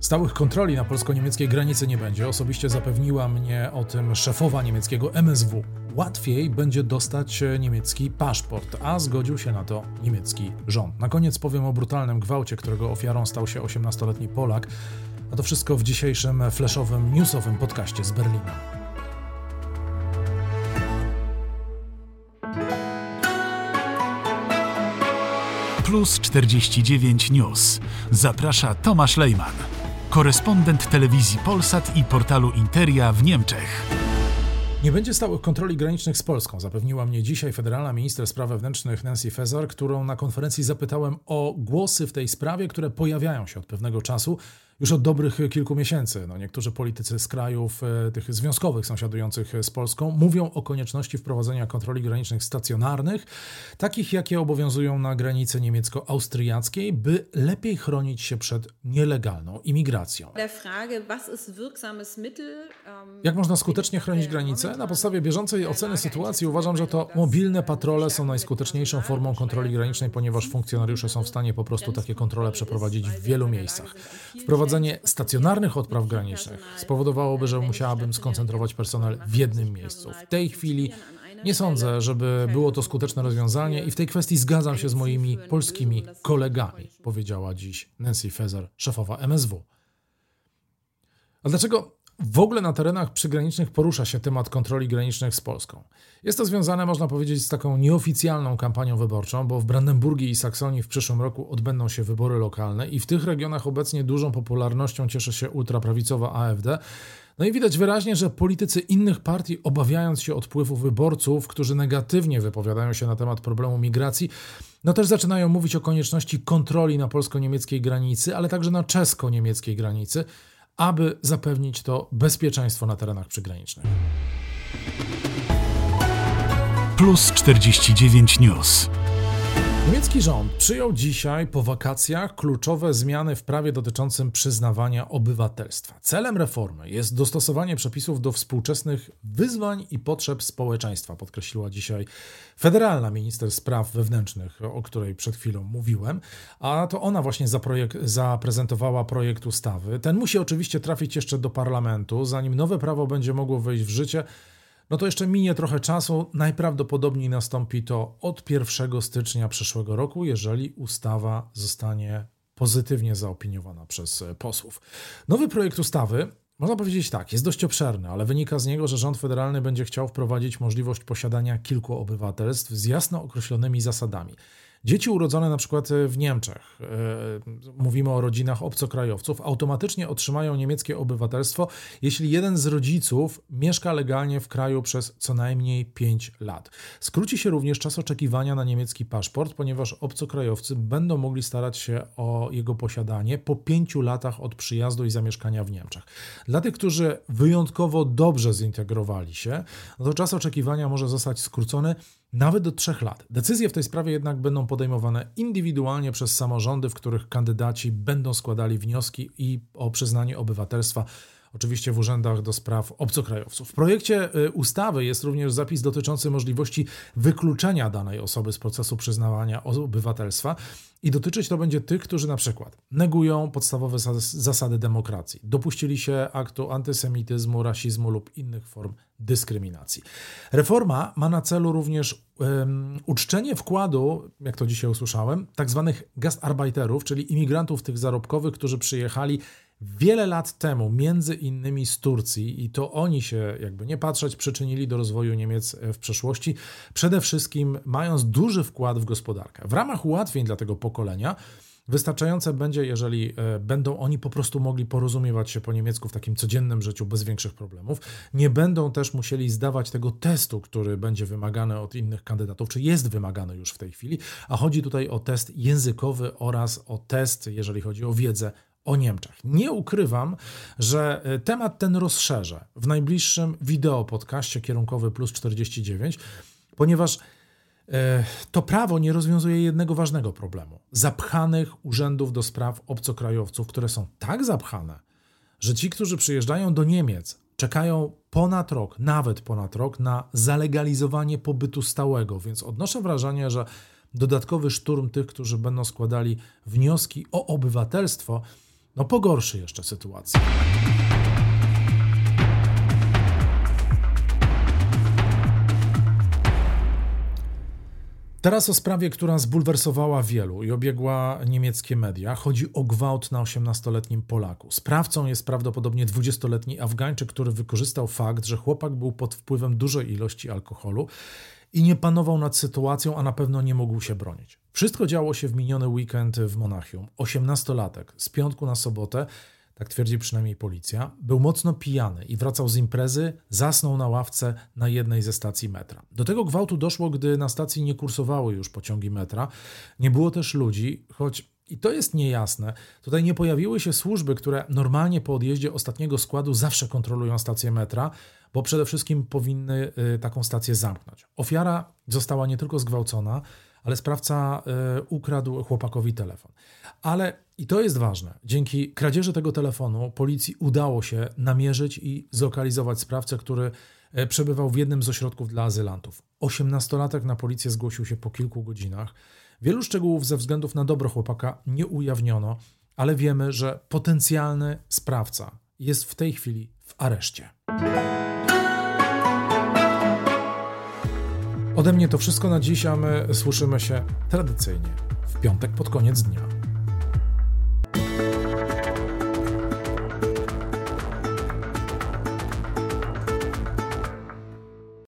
Stałych kontroli na polsko-niemieckiej granicy nie będzie. Osobiście zapewniła mnie o tym szefowa niemieckiego MSW. Łatwiej będzie dostać niemiecki paszport, a zgodził się na to niemiecki rząd. Na koniec powiem o brutalnym gwałcie, którego ofiarą stał się 18-letni Polak. A to wszystko w dzisiejszym flashowym, newsowym podcaście z Berlina. Plus 49 News. Zaprasza Tomasz Lejman korespondent telewizji Polsat i portalu Interia w Niemczech. Nie będzie stałych kontroli granicznych z Polską, zapewniła mnie dzisiaj federalna minister spraw wewnętrznych Nancy Faeser, którą na konferencji zapytałem o głosy w tej sprawie, które pojawiają się od pewnego czasu już od dobrych kilku miesięcy. No, niektórzy politycy z krajów e, tych związkowych sąsiadujących z Polską mówią o konieczności wprowadzenia kontroli granicznych stacjonarnych, takich jakie obowiązują na granicy niemiecko-austriackiej, by lepiej chronić się przed nielegalną imigracją. Jak można skutecznie chronić granicę? Na podstawie bieżącej oceny sytuacji uważam, że to mobilne patrole są najskuteczniejszą formą kontroli granicznej, ponieważ funkcjonariusze są w stanie po prostu takie kontrole przeprowadzić w wielu miejscach. Wprowadzenie Wprowadzenie stacjonarnych odpraw granicznych spowodowałoby, że musiałabym skoncentrować personel w jednym miejscu. W tej chwili nie sądzę, żeby było to skuteczne rozwiązanie i w tej kwestii zgadzam się z moimi polskimi kolegami, powiedziała dziś Nancy Faeser, szefowa MSW. A dlaczego w ogóle na terenach przygranicznych porusza się temat kontroli granicznych z Polską. Jest to związane, można powiedzieć, z taką nieoficjalną kampanią wyborczą, bo w Brandenburgii i Saksonii w przyszłym roku odbędą się wybory lokalne i w tych regionach obecnie dużą popularnością cieszy się ultraprawicowa AfD. No i widać wyraźnie, że politycy innych partii, obawiając się odpływu wyborców, którzy negatywnie wypowiadają się na temat problemu migracji, no też zaczynają mówić o konieczności kontroli na polsko-niemieckiej granicy, ale także na czesko-niemieckiej granicy aby zapewnić to bezpieczeństwo na terenach przygranicznych. Plus 49 News. Niemiecki rząd przyjął dzisiaj po wakacjach kluczowe zmiany w prawie dotyczącym przyznawania obywatelstwa. Celem reformy jest dostosowanie przepisów do współczesnych wyzwań i potrzeb społeczeństwa, podkreśliła dzisiaj federalna minister spraw wewnętrznych, o której przed chwilą mówiłem, a to ona właśnie zaprezentowała projekt ustawy. Ten musi oczywiście trafić jeszcze do parlamentu, zanim nowe prawo będzie mogło wejść w życie no to jeszcze minie trochę czasu. Najprawdopodobniej nastąpi to od 1 stycznia przyszłego roku, jeżeli ustawa zostanie pozytywnie zaopiniowana przez posłów. Nowy projekt ustawy można powiedzieć tak, jest dość obszerny, ale wynika z niego, że rząd federalny będzie chciał wprowadzić możliwość posiadania kilku obywatelstw z jasno określonymi zasadami. Dzieci urodzone na przykład e, w Niemczech, e, mówimy o rodzinach obcokrajowców, automatycznie otrzymają niemieckie obywatelstwo, jeśli jeden z rodziców mieszka legalnie w kraju przez co najmniej 5 lat. Skróci się również czas oczekiwania na niemiecki paszport, ponieważ obcokrajowcy będą mogli starać się o jego posiadanie po 5 latach od przyjazdu i zamieszkania w Niemczech. Dla tych, którzy wyjątkowo dobrze zintegrowali się, to czas oczekiwania może zostać skrócony nawet do trzech lat. Decyzje w tej sprawie jednak będą podejmowane indywidualnie przez samorządy, w których kandydaci będą składali wnioski i o przyznanie obywatelstwa oczywiście w urzędach do spraw obcokrajowców. W projekcie y, ustawy jest również zapis dotyczący możliwości wykluczenia danej osoby z procesu przyznawania obywatelstwa i dotyczyć to będzie tych, którzy na przykład negują podstawowe zasady demokracji, dopuścili się aktu antysemityzmu, rasizmu lub innych form dyskryminacji. Reforma ma na celu również um, uczczenie wkładu, jak to dzisiaj usłyszałem, tak zwanych gastarbeiterów, czyli imigrantów tych zarobkowych, którzy przyjechali wiele lat temu, między innymi z Turcji, i to oni się, jakby nie patrzeć, przyczynili do rozwoju Niemiec e, w przeszłości, przede wszystkim mając duży wkład w gospodarkę. W ramach ułatwień dla tego pokolenia, Wystarczające będzie, jeżeli e, będą oni po prostu mogli porozumiewać się po niemiecku w takim codziennym życiu bez większych problemów. Nie będą też musieli zdawać tego testu, który będzie wymagany od innych kandydatów, czy jest wymagany już w tej chwili, a chodzi tutaj o test językowy oraz o test, jeżeli chodzi o wiedzę o Niemczech. Nie ukrywam, że e, temat ten rozszerzę w najbliższym wideo podcaście kierunkowy plus 49, ponieważ e, to prawo nie rozwiązuje jednego ważnego problemu: zapchanych urzędów do spraw obcokrajowców, które są tak zapchane, że ci, którzy przyjeżdżają do Niemiec, czekają ponad rok, nawet ponad rok, na zalegalizowanie pobytu stałego. Więc odnoszę wrażenie, że dodatkowy szturm tych, którzy będą składali wnioski o obywatelstwo, no pogorszy jeszcze sytuację. Teraz o sprawie, która zbulwersowała wielu i obiegła niemieckie media. Chodzi o gwałt na 18-letnim Polaku. Sprawcą jest prawdopodobnie 20-letni Afgańczyk, który wykorzystał fakt, że chłopak był pod wpływem dużej ilości alkoholu i nie panował nad sytuacją, a na pewno nie mógł się bronić. Wszystko działo się w miniony weekend w Monachium. 18-latek z piątku na sobotę tak twierdzi przynajmniej policja, był mocno pijany i wracał z imprezy, zasnął na ławce na jednej ze stacji metra. Do tego gwałtu doszło, gdy na stacji nie kursowały już pociągi metra. Nie było też ludzi, choć i to jest niejasne. Tutaj nie pojawiły się służby, które normalnie po odjeździe ostatniego składu zawsze kontrolują stację metra, bo przede wszystkim powinny y, taką stację zamknąć. Ofiara została nie tylko zgwałcona, ale sprawca y, ukradł chłopakowi telefon. Ale i to jest ważne. Dzięki kradzieży tego telefonu policji udało się namierzyć i zlokalizować sprawcę, który y, przebywał w jednym z ośrodków dla azylantów. Osiemnastolatek na policję zgłosił się po kilku godzinach. Wielu szczegółów ze względów na dobro chłopaka nie ujawniono, ale wiemy, że potencjalny sprawca jest w tej chwili w areszcie. Ode mnie to wszystko na dziś, a my słyszymy się tradycyjnie w piątek pod koniec dnia.